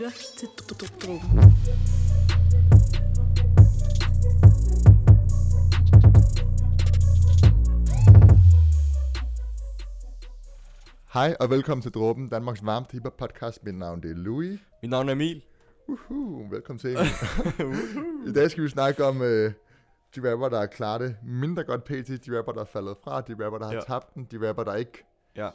lytter til Dråben. Hej og velkommen til Dråben, Danmarks varmeste hiphop podcast. Mit navn det er Louis. Mit navn er Emil. Uhuh, velkommen til. I dag skal vi snakke om øh, de rapper, der har klaret det mindre godt pt. De rapper, der er faldet fra. De rapper, der har Ja. tabt den. De rapper, der ikke, Ja.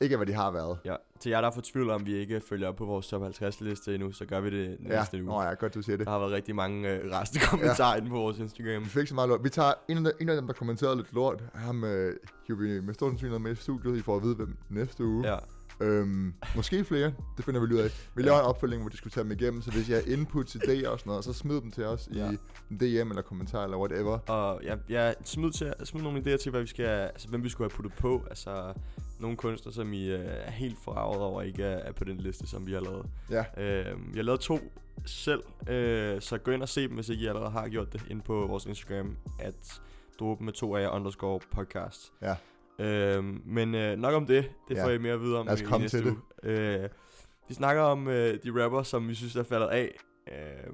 Ikke hvad de har været. Ja, til jer, der er for tvivl om, vi ikke følger op på vores top 50 liste endnu, så gør vi det Ja, næste uge. Nå ja, godt du siger det. Der har været rigtig mange øh, reste kommentarer inde på vores Instagram. Vi fik så meget lort. Vi tager en af, en af dem, der kommenterede lidt lort. Ham øh, hiver vi med stor sandsynlighed med i studiet. I får at vide, hvem næste uge. Ja, Øhm, måske flere, det finder vi ud af. Vi laver en opfølging, hvor de skulle tage dem igennem, så hvis I har input til det og sådan noget, så smid dem til os Ja. i en DM eller kommentar eller whatever. og ja, jeg smid, til, smid nogle idéer til, hvad vi skal, altså, hvem vi skulle have puttet på. Altså, nogle kunstnere, som I øh, er helt forarvet over, ikke er, er på den liste, som vi har lavet. Ja, Øh, jeg har lavet to selv, øh, så gå ind og se dem, hvis ikke I allerede har gjort det, inde på vores Instagram, at droppe med to af underscore podcast. Ja. Øh, men øh, nok om det, det Ja. får I mere at vide om Lad os i komme næste til uge. Øh, vi snakker om øh, de rapper, som vi synes er faldet af. Øh,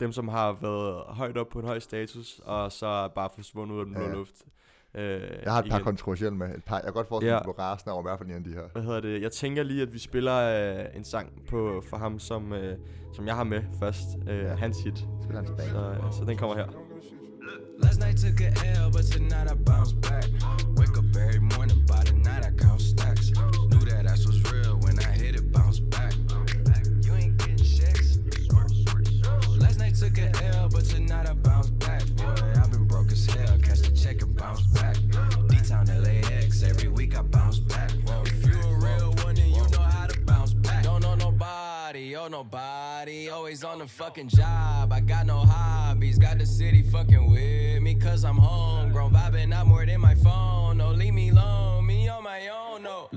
dem, som har været højt op på en høj status, og så bare forsvundet ud af den blå Ja. luft. Øh, jeg har et par igen. kontroversielle med. Et par, jeg kan godt forestille mig, Ja. at du rasende over i hvert fald en af de her. hvad hedder det? Jeg tænker lige, at vi spiller øh, en sang på for ham, som, øh, som jeg har med først. Øh, Ja. Hans hit. Spil hans bag. Så, øh, så den kommer her. Last night took a L, but tonight I bounce back. Wake up every morning, nobody, always on the fucking job. I got no hobbies, got the city fucking with me, cause I'm homegrown, vibing out more than my phone. No, leave me alone, me on my own, no.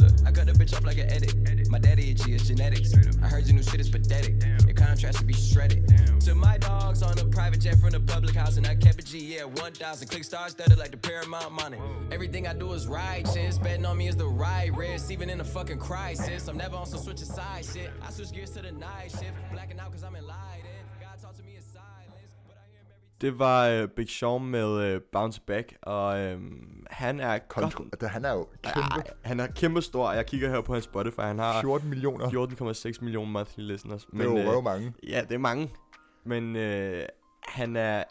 Bitch up like an edit. My daddy G, it's genetics. I heard your new shit is pathetic. Your contrast should be shredded. To my dogs on a private jet from the public house, and I kept a G, yeah, 1,000. Click stars studded like the Paramount money. Everything I do is righteous. Betting on me is the right risk, even in a fucking crisis. I'm never on some switch side shit. I switch gears to the night shift. Blacking out cause I'm enlightened. God Det var øh, Big Sean med øh, Bounce Back, og øh, han er Kontro- godt... det, han er jo kæmpe. Ej, han er kæmpe stor. Jeg kigger her på hans Spotify. Han har 14 millioner. 14,6 millioner monthly listeners. Det er jo øh, mange. Ja, det er mange. Men øh, han er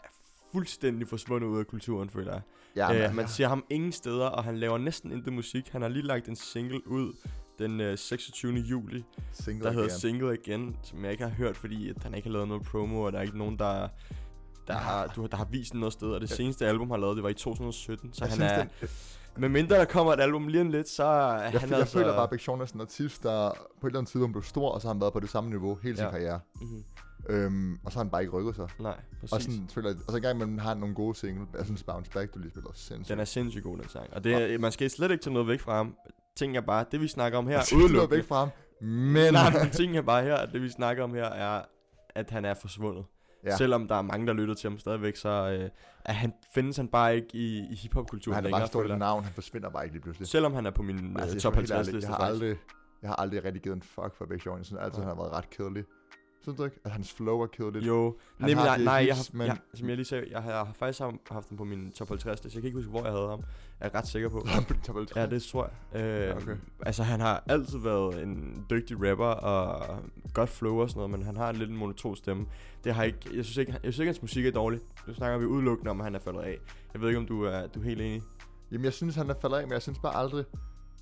fuldstændig forsvundet ud af kulturen, føler jeg. Ja, Ja, men, øh, man ser ham ingen steder, og han laver næsten intet musik. Han har lige lagt en single ud den øh, 26. juli, single der hedder again. Single Igen, som jeg ikke har hørt, fordi at han ikke har lavet noget promo, og der er ikke nogen, der, der, har, du, der har vist noget sted. Og det seneste album, han lavede, det var i 2017, så Jeg han synes, er... den- Med mindre der kommer et album lige om lidt, så er Jeg, han jeg, jeg altså... føler bare, at Big Sean er sådan en artist, der på et eller andet tidspunkt blev stor, og så har han været på det samme niveau hele sin Ja. karriere. Mhm. Øhm, og så har han bare ikke rykket sig. Nej, præcis. Og, sådan, føler, jeg- og så en gang imellem har han nogle gode single. Jeg synes, Bounce Back, du lige spiller sindssygt. Den er sindssygt god, den sang. Og det, er, man skal slet ikke tage noget væk fra ham. Ting er bare, det vi snakker om her, Jeg er udelukkende. væk fra ham. Men... Nej, men ting er bare her, at det vi snakker om her, er, at han er forsvundet. Ja. Selvom der er mange, der lytter til ham stadigvæk, så øh, er han, findes han bare ikke i, i hiphop-kulturen han er længere. bare stort et navn, han forsvinder bare ikke lige pludselig. Selvom han er på min Altså, øh, top skal være helt 50 ærlig, liste. Jeg har aldrig, jeg har aldrig rigtig givet en fuck for synes altid, Nej. han har været ret kedelig. Synes du ikke, at hans flow er kedeligt? Jo, Han nemlig, har nej, jeg har, men- jeg, som jeg lige sagde, jeg har, jeg har faktisk ham- haft ham på min top 50 liste. Jeg kan ikke huske, hvor jeg havde ham. Jeg er ret sikker på. Han på din top 50. Ja, det tror jeg. Øh, okay. okay. Altså, han har altid været en dygtig rapper og godt flow og sådan noget, men han har lidt en monoton stemme. Det har ikke, jeg synes ikke, jeg synes ikke, hans musik er dårlig. Nu snakker vi udelukkende om, at han er faldet af. Jeg ved ikke, om du er, du er helt enig. Jamen, jeg synes, han er faldet af, men jeg synes bare aldrig...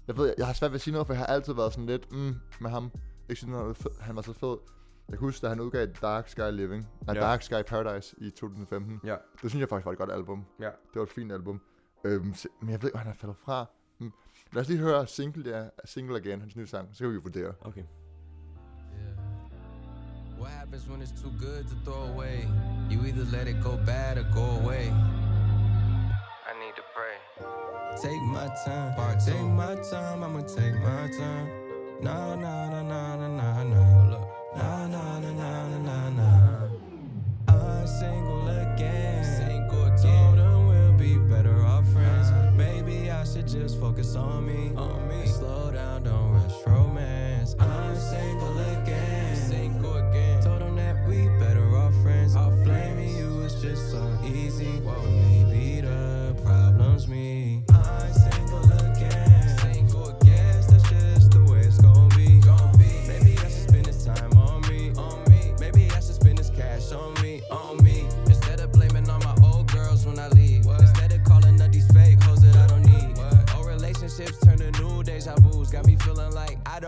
Jeg ved, jeg har svært ved at sige noget, for jeg har altid været sådan lidt mm, med ham. Jeg synes, han var så fed. Jeg kan huske, da han udgav Dark Sky Living, nej, Ja. Dark Sky Paradise i 2015. Ja. Det synes jeg faktisk var et godt album. Ja. Det var et fint album. Øhm, men jeg ved ikke, hvor han er faldet fra. Mm. Lad os lige høre Single, der, Single Again, hans nye sang. Så kan vi vurdere. Okay. What happens when it's too good to throw away? You either let it go bad or go away. I need to pray. Take my time, take my time, I'ma take my time. No, no, no, no, no, no, no. No, no, no, no, no, no, no. I'm single again. Single again. Told her we'll be better off friends. Maybe I should just focus on me. On me. Slow down, don't rush romance. I'm single again.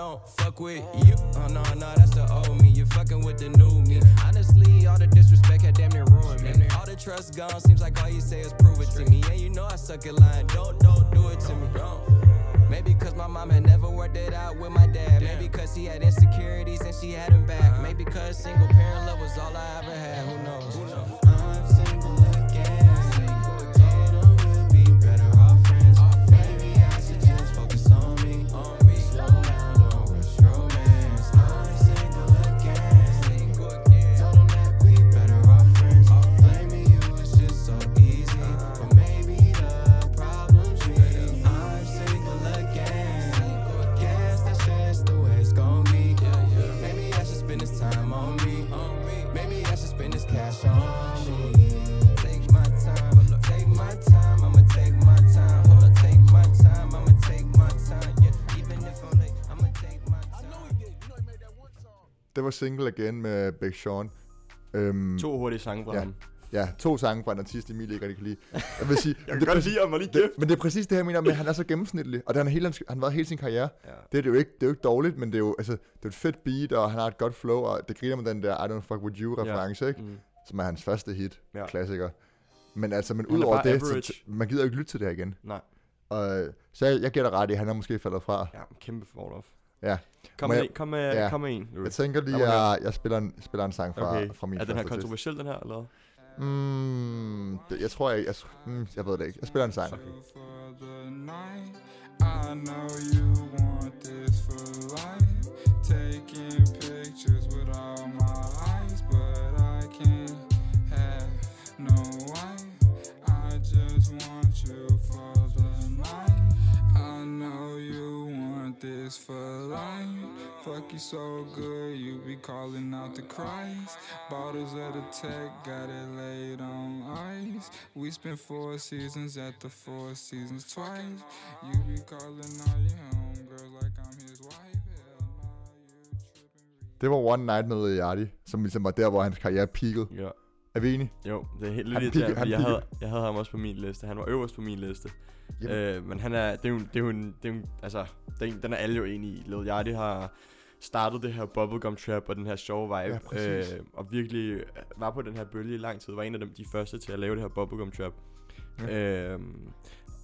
Don't fuck with you. Oh no, no, that's the old me. You're fucking with the new me. Honestly, all the disrespect had damn near ruined me. All the trust gone. Seems like all you say is prove it to me. And you know I suck at lying. Don't, don't do it to me. Don't. Maybe cause my mom had never worked it out with my dad. Maybe cause he had insecurities and she had him back. Uh-huh. Maybe cause single parent love was all I ever had. Who knows? I'm single Det var Single Again med Big Sean. Øhm, To hurtige sange fra Ja. ham. Ja, to sange fra en artist, Emil ikke rigtig kan lide. Jeg vil sige, Jeg kan det er godt lide ham, lige det, men det er præcis det her, jeg mener med, at han er så gennemsnitlig. Og det han, hele, hans- han har været hele sin karriere. Ja. Det er det jo ikke, det er jo ikke dårligt, men det er jo, altså, det er et fedt beat, og han har et godt flow, og det griner med den der I don't fuck with you reference, ikke? Mm. Som er hans første hit, Ja. klassiker. Men altså, men er udover det, så, average. man gider jo ikke lytte til det her igen. Nej. Og, så jeg, jeg gætter ret i, at han er måske faldet fra. Ja, kæmpe fall off. Ja. Kom med, jeg- kom med, Ja. kom med en. Jeg tænker lige, at jeg, jeg spiller, en, spiller en sang fra, Okay. fra min Er den her kontroversiel, den her, eller? Mm, det, jeg tror, jeg, jeg, mm, jeg ved det ikke. Jeg spiller en sang. Okay. for the night. I know you want this for life. This for life. Fuck you so good, you be calling out the cries. Bottles of the tech, got it laid on ice. We spent four seasons at the Four Seasons twice. You be calling all your homegirls like I'm his wife. Hell nah, you tripping. Det var One Night med Yardi, som ligesom var der, hvor hans karriere peakede. Ja. Er vi enige? Jo, det er helt lidt irriterende, fordi jeg havde, jeg havde ham også på min liste. Han var øverst på min liste. Jamen. Øh, men han er, det er jo, det er jo en, det er jo, altså, den, den er alle jo enige i. Lil Yachty har startet det her bubblegum trap og den her sjove vibe. Ja, øh, og virkelig var på den her bølge i lang tid. Var en af dem, de første til at lave det her bubblegum trap. Ja. Øh,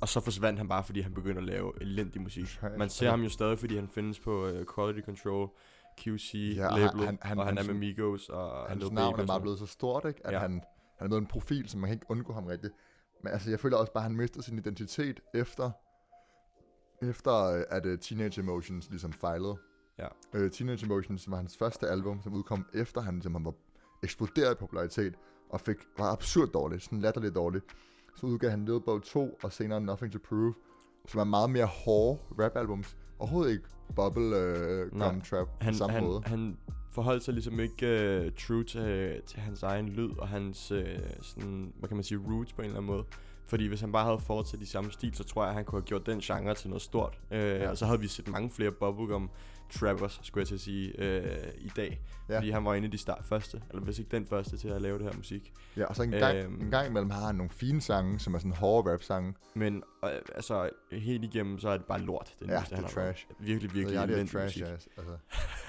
og så forsvandt han bare, fordi han begyndte at lave elendig musik. Man ser ham jo stadig, fordi han findes på uh, Quality Control, QC, Ja, label, han- han- han- og han er hans- med Migos og Hans Lil navn Baby er bare blevet så stort, ikke? At Ja. han, han er blevet en profil, som man kan ikke undgå ham rigtigt. Men altså, jeg føler også bare, at han mistede sin identitet efter, efter øh, at uh, Teenage Emotions ligesom fejlede. Ja. Uh, Teenage Emotions, som var hans første album, som udkom efter han simpelthen var eksploderet i popularitet, og fik, var absurd dårligt, sådan latterligt dårligt. Så udgav han Lil Bow 2, og senere Nothing to Prove, som er meget mere hårde rap-albums. Overhovedet ikke bubble Nej. gum trap på samme han, måde. han forholdt sig ligesom ikke uh, true til, til hans egen lyd og hans, uh, sådan, hvad kan man sige, roots på en eller anden måde. Fordi hvis han bare havde fortsat i samme stil, så tror jeg, at han kunne have gjort den genre til noget stort. Uh, ja. Og så havde vi set mange flere bubblegum trappers, skulle jeg til at sige, uh, i dag. Ja. Fordi han var en af de start første, eller hvis ikke den første til at lave det her musik. Ja, og så en gang, Øhm. en gang imellem har han nogle fine sange, som er sådan hårde rap-sange. Men øh, altså, helt igennem, så er det bare lort. Den Ja, nyeste, det er han har lavet. trash. Virkelig, virkelig ja, det er trash, musik. ja. Altså,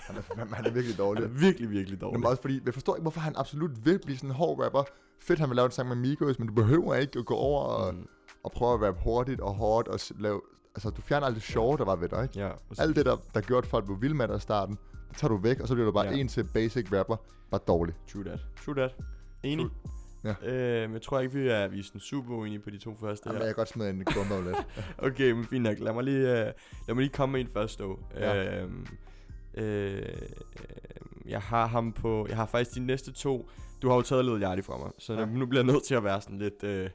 han, er, han er virkelig Han dårlig. er virkelig, virkelig dårlig. Men også fordi, jeg forstår ikke, hvorfor han absolut vil blive sådan en hård rapper. Fedt, han vil lave en sang med Migos, men du behøver ikke at gå over og, Mm, og prøve at rappe hurtigt og hårdt og lave... Altså, du fjerner alt det sjove, der var ved dig, ikke? ja, præcis. Alt det, der, der gjorde, at folk blev vilde med dig i starten, det tager du væk, og så bliver du bare Ja. en til basic rapper, bare dårlig. True that. True that. Enig. Ja. Øh, men jeg tror ikke, vi er, vi er sådan super uenige på de to første Jamen, her. jeg kan godt smide en gumbo lidt. Okay, men fint nok. Lad mig lige, øh, lad mig lige komme med en først dog. Ja. Øhm, øh, jeg har ham på... Jeg har faktisk de næste to... Du har jo taget lidt Yachty fra mig, så ja. nu bliver jeg nødt til at være sådan lidt... Øh,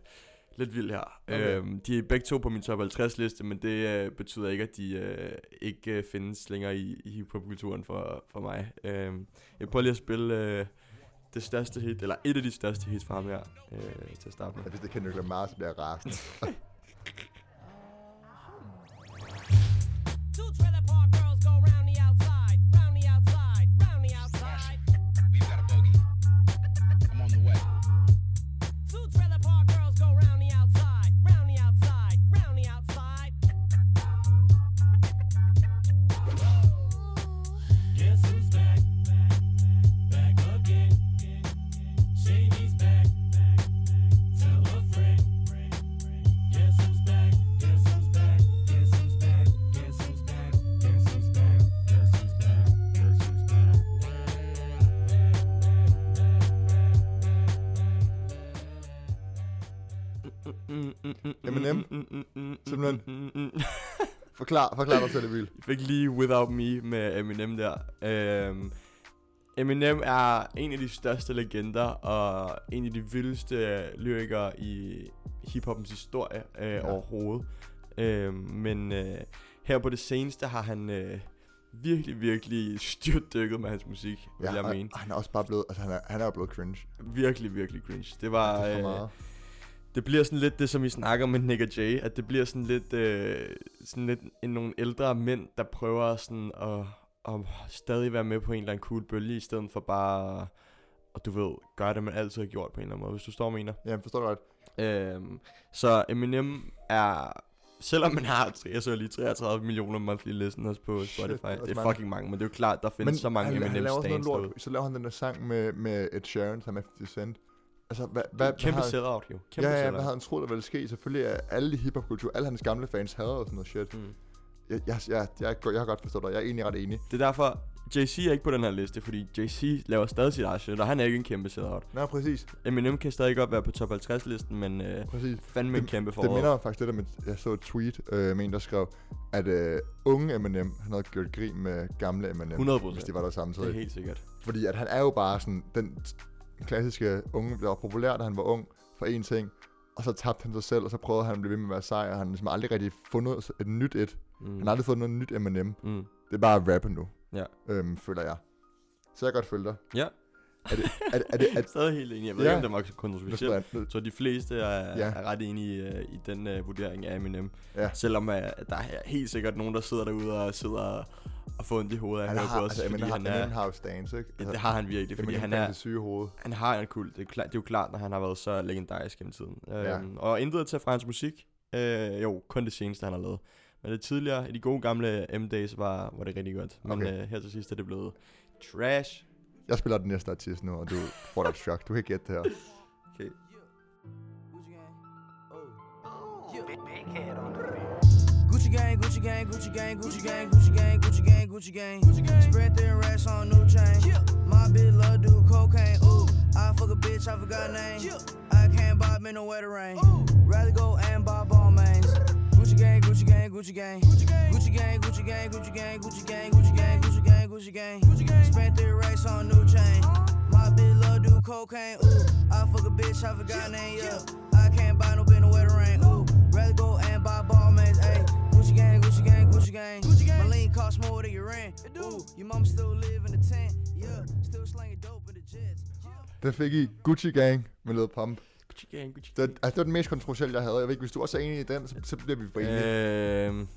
lidt vild her. Okay. Øhm, de er begge to på min top 50 liste, men det øh, betyder ikke, at de øh, ikke øh, findes længere i, i hiphop-kulturen for, for mig. Øhm, jeg prøver lige at spille øh, det største hit, eller et af de største hits fra ham her, øh, til at starte med. Hvis det Kendrick Lamar, så bliver jeg rasende. Forklar, forklar dig selv, Emil. Jeg fik lige Without Me med Eminem der. Øhm, Eminem er en af de største legender og en af de vildeste lyrikere i hiphoppens historie øh, Ja. overhovedet. Øhm, men øh, her på det seneste har han øh, virkelig, virkelig styrtdykket med hans musik, vil Ja, jeg og, mene. og han er også bare blevet, altså han er, han er blevet cringe. Virkelig, virkelig cringe. Det var... det for øh. Det bliver sådan lidt det, som vi snakker med Nick og Jay, at det bliver sådan lidt, øh, sådan lidt en, nogle ældre mænd, der prøver sådan at, at stadig være med på en eller anden cool bølge, i stedet for bare, og du ved, gøre det, man altid har gjort på en eller anden måde, hvis du står og mener. Ja, forstår du godt. Øhm, så Eminem er, selvom man har, jeg så lige 33 millioner monthly listeners på Shit, Spotify, det er det er mange. fucking mange, men det er jo klart, der findes så mange han, han Eminem laver sådan stands noget derude. lort. Så laver han den der sang med, med Ed Sheeran, som er 50 Cent. Altså, hvad, hvad, Kæmpe hvad sell-out jo, kæmpe ja, ja, hvad havde han troet, der ville ske? Selvfølgelig er alle i hiphopkultur, alle hans gamle fans hader og sådan noget shit. Mm. Jeg, jeg, jeg, jeg, jeg, har godt forstået dig. Jeg er egentlig ret enig. Det er derfor, JC er ikke på den her liste, fordi JC laver stadig sit eget shit, og han er ikke en kæmpe sell-out. Nej, præcis. Eminem kan stadig godt være på top 50 listen, men øh, præcis. fandme en kæmpe Det forhold. minder mig faktisk lidt om, et, jeg så et tweet øh, med en, der skrev, at øh, unge Eminem, han havde gjort grin med gamle Eminem. 100%. Hvis de var der det samtidig. er helt sikkert. Fordi at han er jo bare sådan den klassiske unge, der var populær, da han var ung, for én ting. Og så tabte han sig selv, og så prøvede han at blive ved med at være sej, og han har ligesom aldrig rigtig fundet et nyt et. Mm. Han har aldrig fundet noget nyt Eminem. Mm. Det er bare rappen nu, Ja. øhm, føler jeg. Så jeg godt følge dig. Ja. Er det, er, det- er, det, er, Stadig helt enig. Jeg ved Ja. ikke, om det var kontroversielt. jeg- Så de fleste er, Ja. er ret enige i, uh, i den uh, vurdering af Eminem. Ja. Selvom uh, der er helt sikkert nogen, der sidder derude og sidder og, og får ondt i hovedet af han at har, os, altså, fordi Eminem, har, han er... har jo stance, ikke? Altså, Ja, det har han virkelig, fordi han er, det syge hoved. han har en kult. Det er, klart, det er jo klart, når han har været så legendarisk gennem tiden. Ja. Øhm, og intet til fra hans musik. Øh, jo, kun det seneste, han har lavet. Men det tidligere, i de gode gamle M-days, var, var det rigtig godt. Men Okay. øh, her til sidst er det blevet trash. Jeg spiller den næste artist nu, og du får dig chok. Du kan gætte det her. Okay. Gucci gang, Gucci gang, Gucci gang, Gucci gang, Gucci gang, Gucci gang, Gucci gang. Gucci gang. Spread their racks on new chain. My bitch love do cocaine. Ooh, I fuck a bitch, I forgot name. I can't buy me no wetter rain. Rather go and buy ball mains. Gucci gang, Gucci gang, Gucci gang. Gucci gang, Gucci gang, Gucci gang, Gucci gang, Gucci gang, Gucci gang, Gucci gang, Gucci gang. Gucci gang. Spent their racks on new chain. My bitch love do cocaine. Ooh, I fuck a bitch, I forgot name. Yeah, I can't buy no bitch no wetter rain. Ooh, rather go and buy ball mains. Ayy, Gucci gang, Gucci gang, Gucci gang. Gucci gang. My lean cost more than your rent. Ooh, your mom still live in the tent. Yeah, still slanging dope in the jets. Den fik I Gucci Gang med Lil Pump. Gucci gang, Gucci Det, altså, det var den mest kontroversielle, jeg havde. Jeg ved ikke, hvis du også er enig i den, så, så bliver vi for enige. Øhm,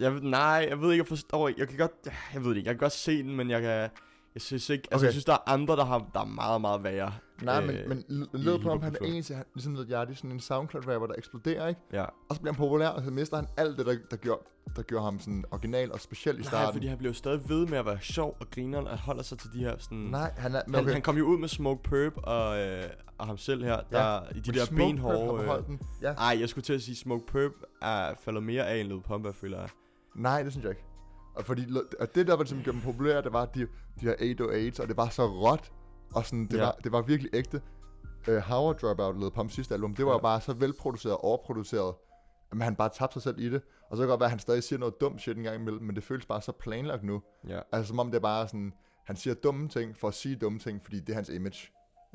jeg, ved- nej, jeg ved ikke, jeg forstår Jeg kan godt, jeg ved det ikke, jeg kan godt se den, men jeg kan, jeg synes ikke, altså Okay. jeg synes, der er andre, der, har, der er meget, meget værre. Nej, men, øh, men Lil i Lil Pump, han er hiphopkultur. eneste, han, ligesom Lil Yachty, sådan en SoundCloud-rapper, der eksploderer, ikke? Ja. Og så bliver han populær, og så mister han alt det, der, der, gjorde, der gjorde ham sådan original og speciel i starten. Nej, fordi han jo stadig ved med at være sjov og grineren og holder sig til de her sådan... Nej, han er... men Han, okay. han kom jo ud med Smoke Perp og, øh, og ham selv her, der i de Men der Smoke benhårde... beholdt den. Ja. Ej, jeg skulle til at sige, Smoke Perp er faldet mere af end Lil Pump, jeg føler jeg. Nej, det synes jeg ikke. Og, fordi, og det der, var, som gjorde dem populære, det var de, de her 808's, og det var så råt, og sådan, det, Ja. var, det var virkelig ægte. Uh, Howard Dropout lavede Pumps sidste album, det var Ja. bare så velproduceret og overproduceret, at han bare tabte sig selv i det. Og så kan det godt være, at han stadig siger noget dumt shit en gang imellem, men det føles bare så planlagt nu. Ja. Altså som om det er bare sådan, han siger dumme ting for at sige dumme ting, fordi det er hans image.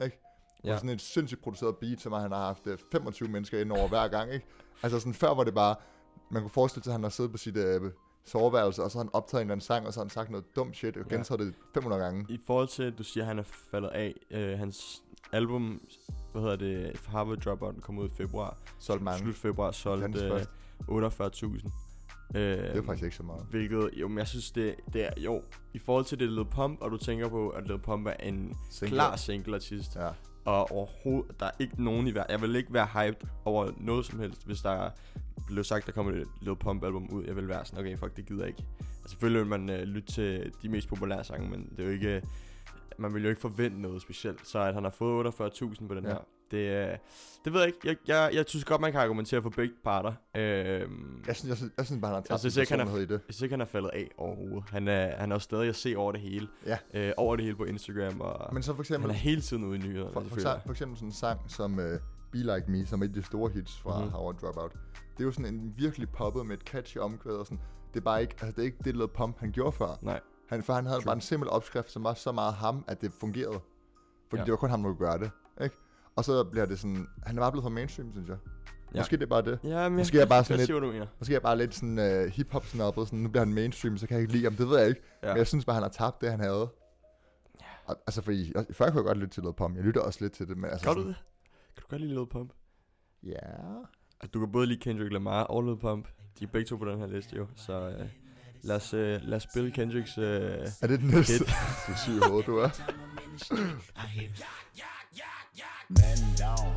Ikke? Ja. Og sådan et sindssygt produceret beat, som han har haft øh, 25 mennesker ind over hver gang. Ikke? Altså sådan før var det bare, man kunne forestille sig, at han har siddet på sit, øh, soveværelse, og så har han optaget en eller anden sang, og så har han sagt noget dumt shit, og Ja. gentaget det 500 gange. I forhold til, at du siger, at han er faldet af, øh, hans album, hvad hedder det, Harvard Dropout, kom ud i februar. Solgt mange. Slut februar solgt øh, først. 48.000. Øh, Det er faktisk ikke så meget. Hvilket, jo, men jeg synes, det, det er, jo, i forhold til det Lil Pump, og du tænker på, at Lil Pump er en Single. klar single-artist, Ja. og overhovedet, der er ikke nogen i verden, jeg vil ikke være hyped over noget som helst, hvis der blev sagt, der kommer et Lil Pump album ud, jeg vil være sådan, okay, fuck, det gider jeg ikke. Altså, selvfølgelig vil man øh, lytte til de mest populære sange, men det er jo ikke, man vil jo ikke forvente noget specielt, så at han har fået 48.000 på den Ja. her, det, øh, det ved jeg ikke, jeg, jeg, jeg synes godt, man kan argumentere for begge parter. Øhm, Jeg synes, jeg synes, jeg synes bare, han har synes sin ikke, han er- i det. jeg synes ikke, han er faldet af overhovedet. Han er, han er jo stadig at se over det hele. Ja. Øh, over det hele på Instagram, og Men så for han eksempel, er hele tiden ude i nyhederne, for, for, eksempel, for eksempel sådan en sang som uh, Be Like Me, som er et af de store hits fra Mhm. mm-hmm. Howard Dropout. Det er jo sådan en virkelig poppet med et catchy omkvæd og sådan. Det er bare ikke, altså det er ikke det Lil Pump, han gjorde før. Nej. Han, for han havde True. bare en simpel opskrift, som var så meget ham, at det fungerede. Fordi Ja. ja. det var kun ham, der kunne gøre det. Ikke? Og så bliver det sådan, han er bare blevet for mainstream, synes jeg. Ja. Ja. Måske det er bare det. Ja, men Måske er jeg bare sådan jeg lidt- siger, mener. Måske er bare lidt sådan uh, hip-hop snobbet, sådan nu bliver han mainstream, så kan jeg ikke lide ham. Det ved jeg ikke. Ja. Ja. Men jeg synes bare, han har tabt det, han havde. Og, altså, fordi, før kunne jeg godt lytte til Lil Pump. Jeg lytter også lidt til det, men altså Gør du det? Kan du godt lide Lil Pump? Ja. Altså, du kan både lide Kendrick Lamar og Lil Pump. De er begge to på den her liste jo, så øh, lad, os, øh, lad os spille Kendricks... Øh, Er det den næste? Du er syg i hovedet, du er. Man down,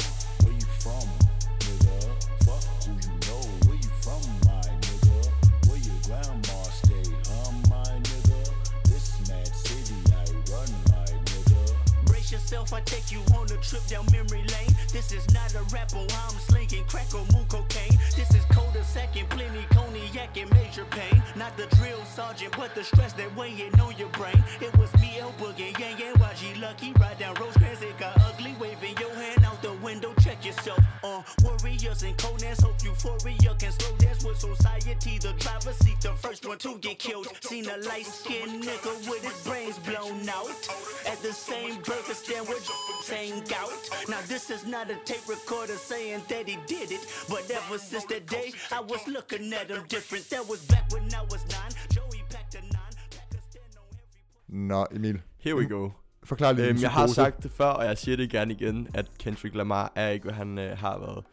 Yourself, I take you on a trip down memory lane. This is not a rapper, oh, I'm slinging crack or moon cocaine. This is cold a second, plenty cognac and major pain. Not the drill sergeant, but the stress that weighing on your brain. It was me, El Boogie, Yang Yang, YG Lucky. Ride down Rosecrans, it got ugly. Waving your hand out the window, check yourself. Uh, warriors and Conan's hope euphoria can slow dance with society. The driver seat, the first one to get killed. Seen a light skinned nigga with his brains blown out. At the same burger stand with saying gout. Now this is not a tape recorder saying that he did it. But ever since that day, I was looking at him different. That was back when I was nine. Joey packed a nine. Packed a stand Nå, Emil. here we go. Forklar lige Øhm, jeg har sagt det før, og jeg siger det gerne igen, at Kendrick Lamar er ikke, hvad han øh, har været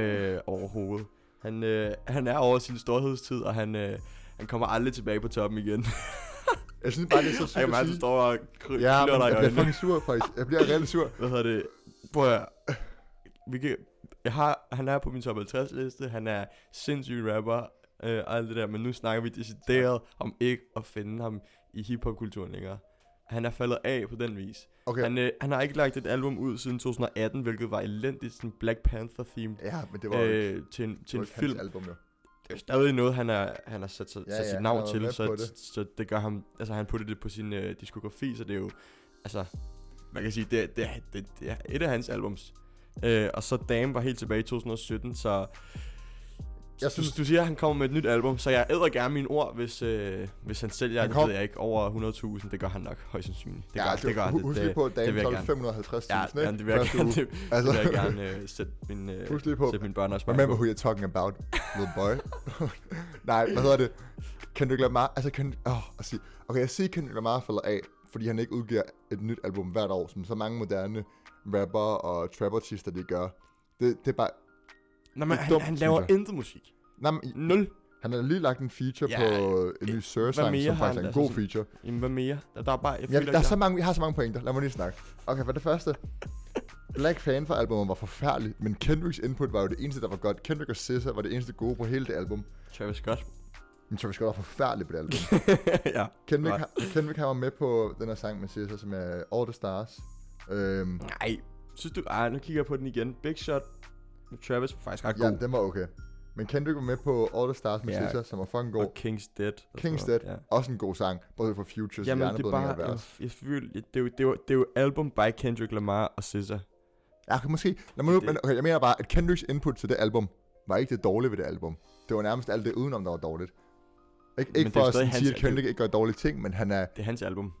øh, overhovedet. Han, øh, han er over sin storhedstid, og han, øh, han kommer aldrig tilbage på toppen igen. Jeg synes bare, det er så sygt Jeg kan at sige. står og kry- Ja, men jeg bliver fucking sur, faktisk. Jeg bliver reelt sur. Hvad hedder det? Prøv at vi kan, jeg har, han er på min top 50 liste, han er sindssyg rapper, øh, og alt det der, men nu snakker vi decideret om ikke at finde ham i hiphop-kulturen længere. Han er faldet af på den vis. Okay. Han, øh, han har ikke lagt et album ud siden 2018, hvilket var elendigt, sådan Black Panther-themed, Ja, men det var jo ikke, øh, til en, det til en film. album, jo. Det er stadig noget, han, er, han har sat, sat, Ja, sat sit navn har til, så, det. så det gør ham, altså han putter det på sin øh, diskografi, så det er jo, altså, man kan sige, det, er- det, det, det er et af hans albums. Øh, og så Dame var helt tilbage i 2017, så Jeg synes- du, du siger, at han kommer med et nyt album, så jeg æder gerne mine ord, hvis, øh, hvis han sælger, Han det kom- ved jeg ikke, over 100.000. Det gør han nok, højst sandsynligt. Det gør, ja, det gør han. hu- Det, Husk det, lige på, at det dagen vil jeg solgte gerne. 550.000, ja, ikke? ja, det vil jeg gerne, det, Altså- det vil jeg gerne øh, sætte min, øh, Husk lige på, sætte min børn også Remember på. who you're talking about, little boy. Nej, hvad hedder det? Kendrick Lamar, altså Kendrick, åh, at sige, okay, jeg siger Kendrick Lamar falder af, fordi han ikke udgiver et nyt album hvert år, som så mange moderne rapper og trap-artister, de gør. Det, det er bare, Nå, men han, dumt, han laver jeg. intet musik. nej, men, Nul. han har lige lagt en feature Ja, på en ny Sir-sang, mere som har faktisk er en Altså god sådan- feature. Jamen, hvad mere? Der, der er bare, jeg Ja, der er jeg, så mange, jeg har så mange pointer. Lad mig lige snakke. Okay, for det første. Black Panther albumet var forfærdeligt, men Kendricks input var jo det eneste, der var godt. Kendrick og SZA var det eneste gode på hele det album. Travis Scott. Men Travis Scott var forfærdelig på det album. ja. Kendrick, Right. ha- Kendrick han var med på den her sang med SZA, som er All The Stars. Øhm, Nej, synes du... Ej, nu kigger jeg på den igen. Big Shot med Travis var faktisk ret ja, god. den var okay. Men Kendrick var med på All The Stars med Ja. SZA, som var fucking god. Og King's Dead. King's Dead, noget, også en god sang. Både for Futures Jamen, og det er bare... Jeg, jeg føler, det, er jo, det, er jo, det er jo album by Kendrick Lamar og SZA. Ja, okay, måske. Lad mig nu, Det- men okay, jeg mener bare, at Kendricks input til det album, var ikke det dårlige ved det album. Det var nærmest alt det udenom, der var dårligt. Ikke, Men ikke det for at sige, at Kendrick ikke gør dårlige ting, men han er... Det er hans album.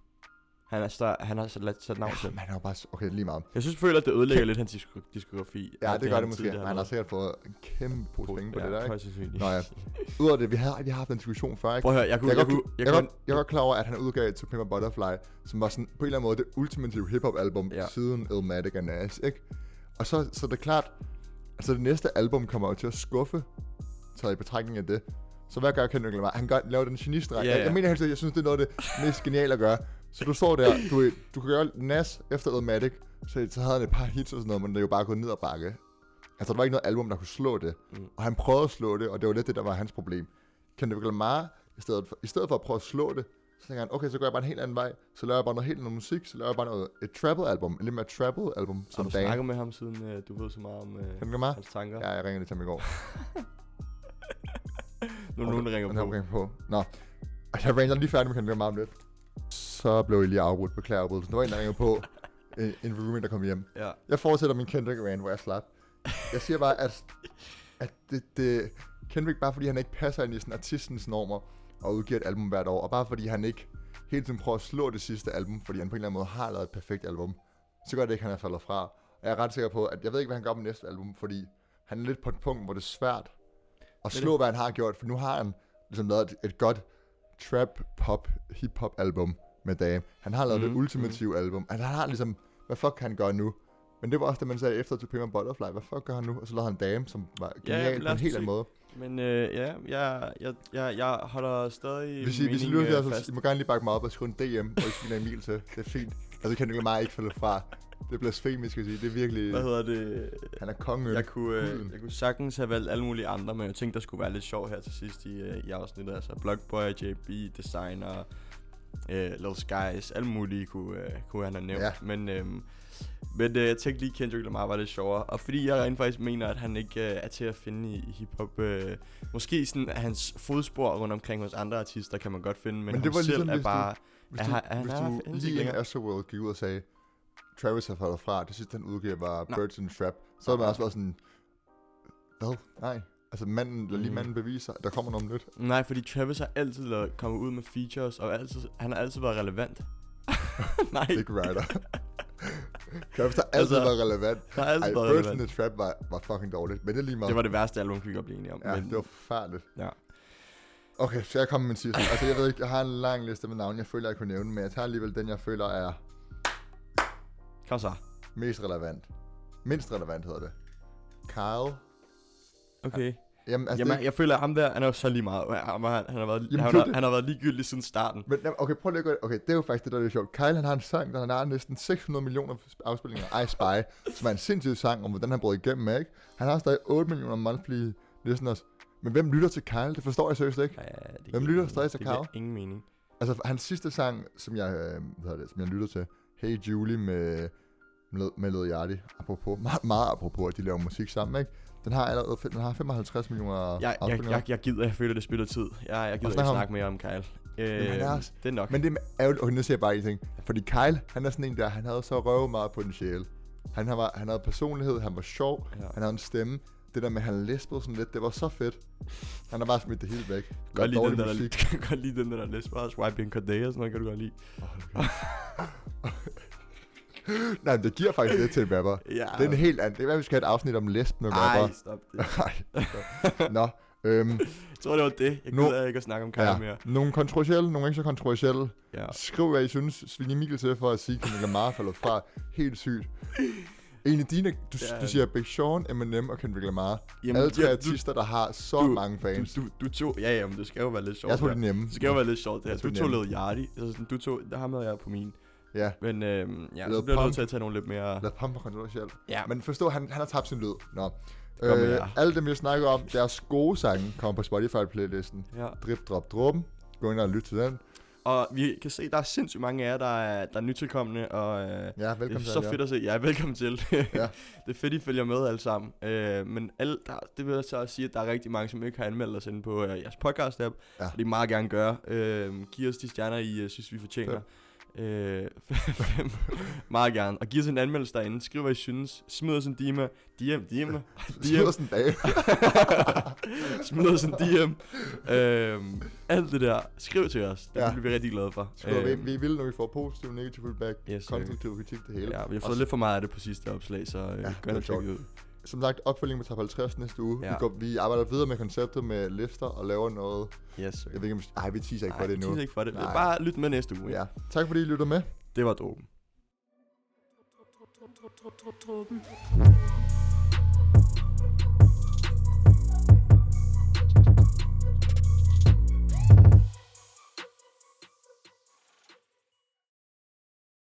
Han, er større, han har sat, sat navn Ja, til. men han er jo bare... Okay, lige meget. Jeg synes, føler, at det ødelægger lidt hans disko- diskografi. Ja, at det gør det måske. Men han har sikkert fået en kæmpe pose penge på ja, det der, ikke? Nå ja. Udover det, vi har, vi har haft en diskussion før, ikke? Prøv at høre, jeg kunne... jeg, Jeg, kunne, jeg, jeg, jeg, kunne, jeg klar over, at han udgav a Butterfly, som var sådan på en eller anden måde det ultimative hip-hop-album Ja. siden Illmatic og Nas, ikke? Og så, så det er klart, altså det næste album kommer jo til at skuffe, taget i betragtning af det. Så hvad gør Kendrick Lamar? Han gør, laver den genistreg. Ja, Jeg, ja. jeg mener helt jeg synes, det er noget af det mest geniale at gøre. Så du står der, du, du kan gøre Nas efter Illmatic, så, så havde han et par hits og sådan noget, men det er jo bare gået ned ad bakke. Altså, der var ikke noget album, der kunne slå det. Mm. Og han prøvede at slå det, og det var lidt det, der var hans problem. Kendrick Lamar, i stedet for, i stedet for at prøve at slå det, så tænker han, okay, så går jeg bare en helt anden vej. Så laver jeg bare noget helt andet musik, så laver jeg bare noget, et travel-album, en lidt mere travel-album, har som du Dan. snakket med ham, siden øh, du ved så meget om øh, Kendrick Lamar? hans tanker? Ja, jeg ringede lige til ham i går. Nu er nogen, der ringer på. der ringer på. Nå. Og jeg ringer lige færdig med Kendrick Lamar om lidt. Så blev jeg lige afbrudt. Beklager afbrydelsen. Der var en, der ringede på. En, en roommate, der kom hjem. Ja. Jeg fortsætter min Kendrick rant, hvor jeg slap. Jeg siger bare, at, at det, det, Kendrick, bare fordi han ikke passer ind i sådan artistens normer, og udgiver et album hvert år, og bare fordi han ikke hele tiden prøver at slå det sidste album, fordi han på en eller anden måde har lavet et perfekt album, så gør det ikke, at han er faldet fra. Og jeg er ret sikker på, at jeg ved ikke, hvad han gør på næste album, fordi han er lidt på et punkt, hvor det er svært at slå, hvad han har gjort, for nu har han ligesom lavet et, et godt trap, pop, hip-hop album med Dame. Han har lavet mm, det ultimative album. Han har ligesom, hvad fuck kan han gøre nu? Men det var også det, man sagde efter To Pimp Butterfly. Hvad fuck gør han nu? Og så lavede han Dame, som var Ja, genial på lad en helt anden måde. Men øh, ja, jeg, jeg, jeg, jeg holder stadig Hvis I, hvis I mening, lytter øh, til fast. så I må gerne lige bakke mig op og skrive en DM, og I sviner Emil til. Det er fint. Altså, kan det meget ikke falde fra. Det er blasfemisk, skal jeg sige. Det er virkelig... Hvad hedder det? Han er kongen. Jeg kunne, øh, jeg kunne sagtens have valgt alle mulige andre, men jeg tænkte, der skulle være lidt sjov her til sidst i, øh, i afsnittet. Altså Blockboy, JB, Designer, øh, Lil Skies, alle mulige kunne, øh, kunne han have nævnt. Ja. Men, øh, men øh, jeg tænkte lige, Kendrick Lamar var lidt sjovere. Og fordi jeg rent faktisk mener, at han ikke øh, er til at finde i, i hiphop. Øh, måske sådan at hans fodspor rundt omkring hos andre artister kan man godt finde, men, Men det var selv ligesom, er hvis du- bare... Hvis er, du, han- han hvis er- du lige inden længere. Astroworld gik ud og sagde, Travis har faldet fra, det sidste han udgav var Nå. Birds the Trap, så havde man også været sådan, hvad? Nej. Altså manden, lad lige Mm. manden bevise sig, der kommer noget nyt. Nej, fordi Travis har altid kommet ud med features, og altid, han har altid været relevant. Nej, Big Rider. Travis har altid Altså, været relevant. har altid Ej, været relevant. the Trap var, var fucking dårligt, men det er lige meget. Det var det værste album, vi godt blive enige om. Ja, men, det var forfærdeligt. Ja. Okay, så jeg kommer med min sidste. Altså, jeg ved ikke, jeg har en lang liste med navne, jeg føler, jeg kunne nævne, men jeg tager alligevel den, jeg føler er Kom så. mest relevant. Mindst relevant hedder det. Kyle. Okay. Jamen, altså, Jamen, det, jeg føler, at ham der, han er jo så lige meget. Han, han, han, har, været, Jamen, han, har, det. han har været ligegyldig siden starten. Men okay, prøv lige at gå Okay, det er jo faktisk det, der er lidt sjovt. Kyle, han har en sang, der har næsten 600 millioner afspilninger. I Spy, som er en sindssyg sang om, hvordan han brød igennem, ikke? Han har stadig 8 millioner monthly listeners. Men hvem lytter til Kyle? Det forstår jeg seriøst ikke. Ja, det Hvem lytter stadig til Det giver Kyle? ingen mening. Altså, hans sidste sang, som jeg, øh, hvad hedder det, som jeg lytter til, Hey Julie med, med, med Yachty, apropos, meget, meget apropos, at de laver musik sammen, ikke? Den har allerede, den har 55 millioner Jeg, jeg, jeg, jeg gider, jeg føler, det spilder tid. Jeg, jeg gider ikke snakke mere om Kyle. Øh, Jamen, er også- det er nok. Men det er ærgerligt, okay, nu siger jeg bare en ting. Fordi Kyle, han er sådan en der, han havde så røve meget potentiale. Han, han, var, han havde personlighed, han var sjov, Ja. han havde en stemme. Det der med, at han lispede sådan lidt, det var så fedt. Han har bare smidt det hele væk. Godt lige den der, musik. der godt lige den der, der læste bare Swiping Corday og sådan noget, kan du godt lide. Nej, men det giver faktisk det til en rapper. Ja. Det er en helt anden. Det er, hvad vi skal have et afsnit om lesben og rapper. Ej, stop det. Ej. Nå, øhm, Jeg tror, det var det. Jeg gider ikke at snakke om ja. mere. Nogle kontroversielle, nogle ikke så kontroversielle. Ja. Skriv, hvad I synes. Svin Emil til for at sige, at Kendrick Lamar falder fra. Helt sygt. En af dine, du, Ja. du siger Big Sean, Eminem og Kendrick Lamar. Jamen, Alle tre ja, artister, der har så du- mange fans. Du, du, du tog... Ja, ja, men det skal jo være lidt sjovt. jeg tror, det nemme. Det skal jo være lidt sjovt, det her. Du er tog. Lil Yachty. Altså, du tog... Der ham havde jeg på min. Ja, Men øhm, ja, Lil så bliver jeg nødt Pump. til at tage nogle lidt mere... lad på kontroversielt. Ja, Men forstå, han, han har tabt sin lyd. Nå. Øh, alle dem, vi snakker om, deres gode sange kommer på Spotify-playlisten. ja. Drip, drop, dråben. Gå ind og lyt til den. Og vi kan se, der er sindssygt mange af jer, der er, der er nytilkommende, og øh, Ja, det velkommen er til så alle jer. fedt at se. Ja, velkommen til. Ja. det er fedt, I følger med alle sammen. Øh, men alle, der, det vil jeg så også sige, at der er rigtig mange, som ikke har anmeldt os inde på øh, jeres podcast-app. Ja. Og det er meget gerne gøre. Øh, giv os de stjerner, I øh, synes, vi fortjener. Øh, fem. Meget gerne. Og giv os en anmeldelse derinde. Skriv, hvad I synes. Smid os en DM. DM, DM. Smid os en dag. Smid os en DM. Øhm, alt det der. Skriv til os. Det Ja. bliver vi rigtig glade for. Skriv, vi, vi vil, når vi får positiv, negativ feedback, Yes, konstruktiv kritik, det hele. Ja, vi har fået lidt for meget af det på sidste opslag, så øh, Ja, sjovt. det ud. Som sagt, opfølging på top 50 næste uge. Ja. Vi, går, vi arbejder videre med konceptet med lister og laver noget. Yes, sir. Jeg ved ikke, om... Ej, vi teaser ikke Nej, for det vi endnu. teaser ikke for det. Nej. Bare lyt med næste uge. Ja. Tak fordi I lytter med. Det var dråben.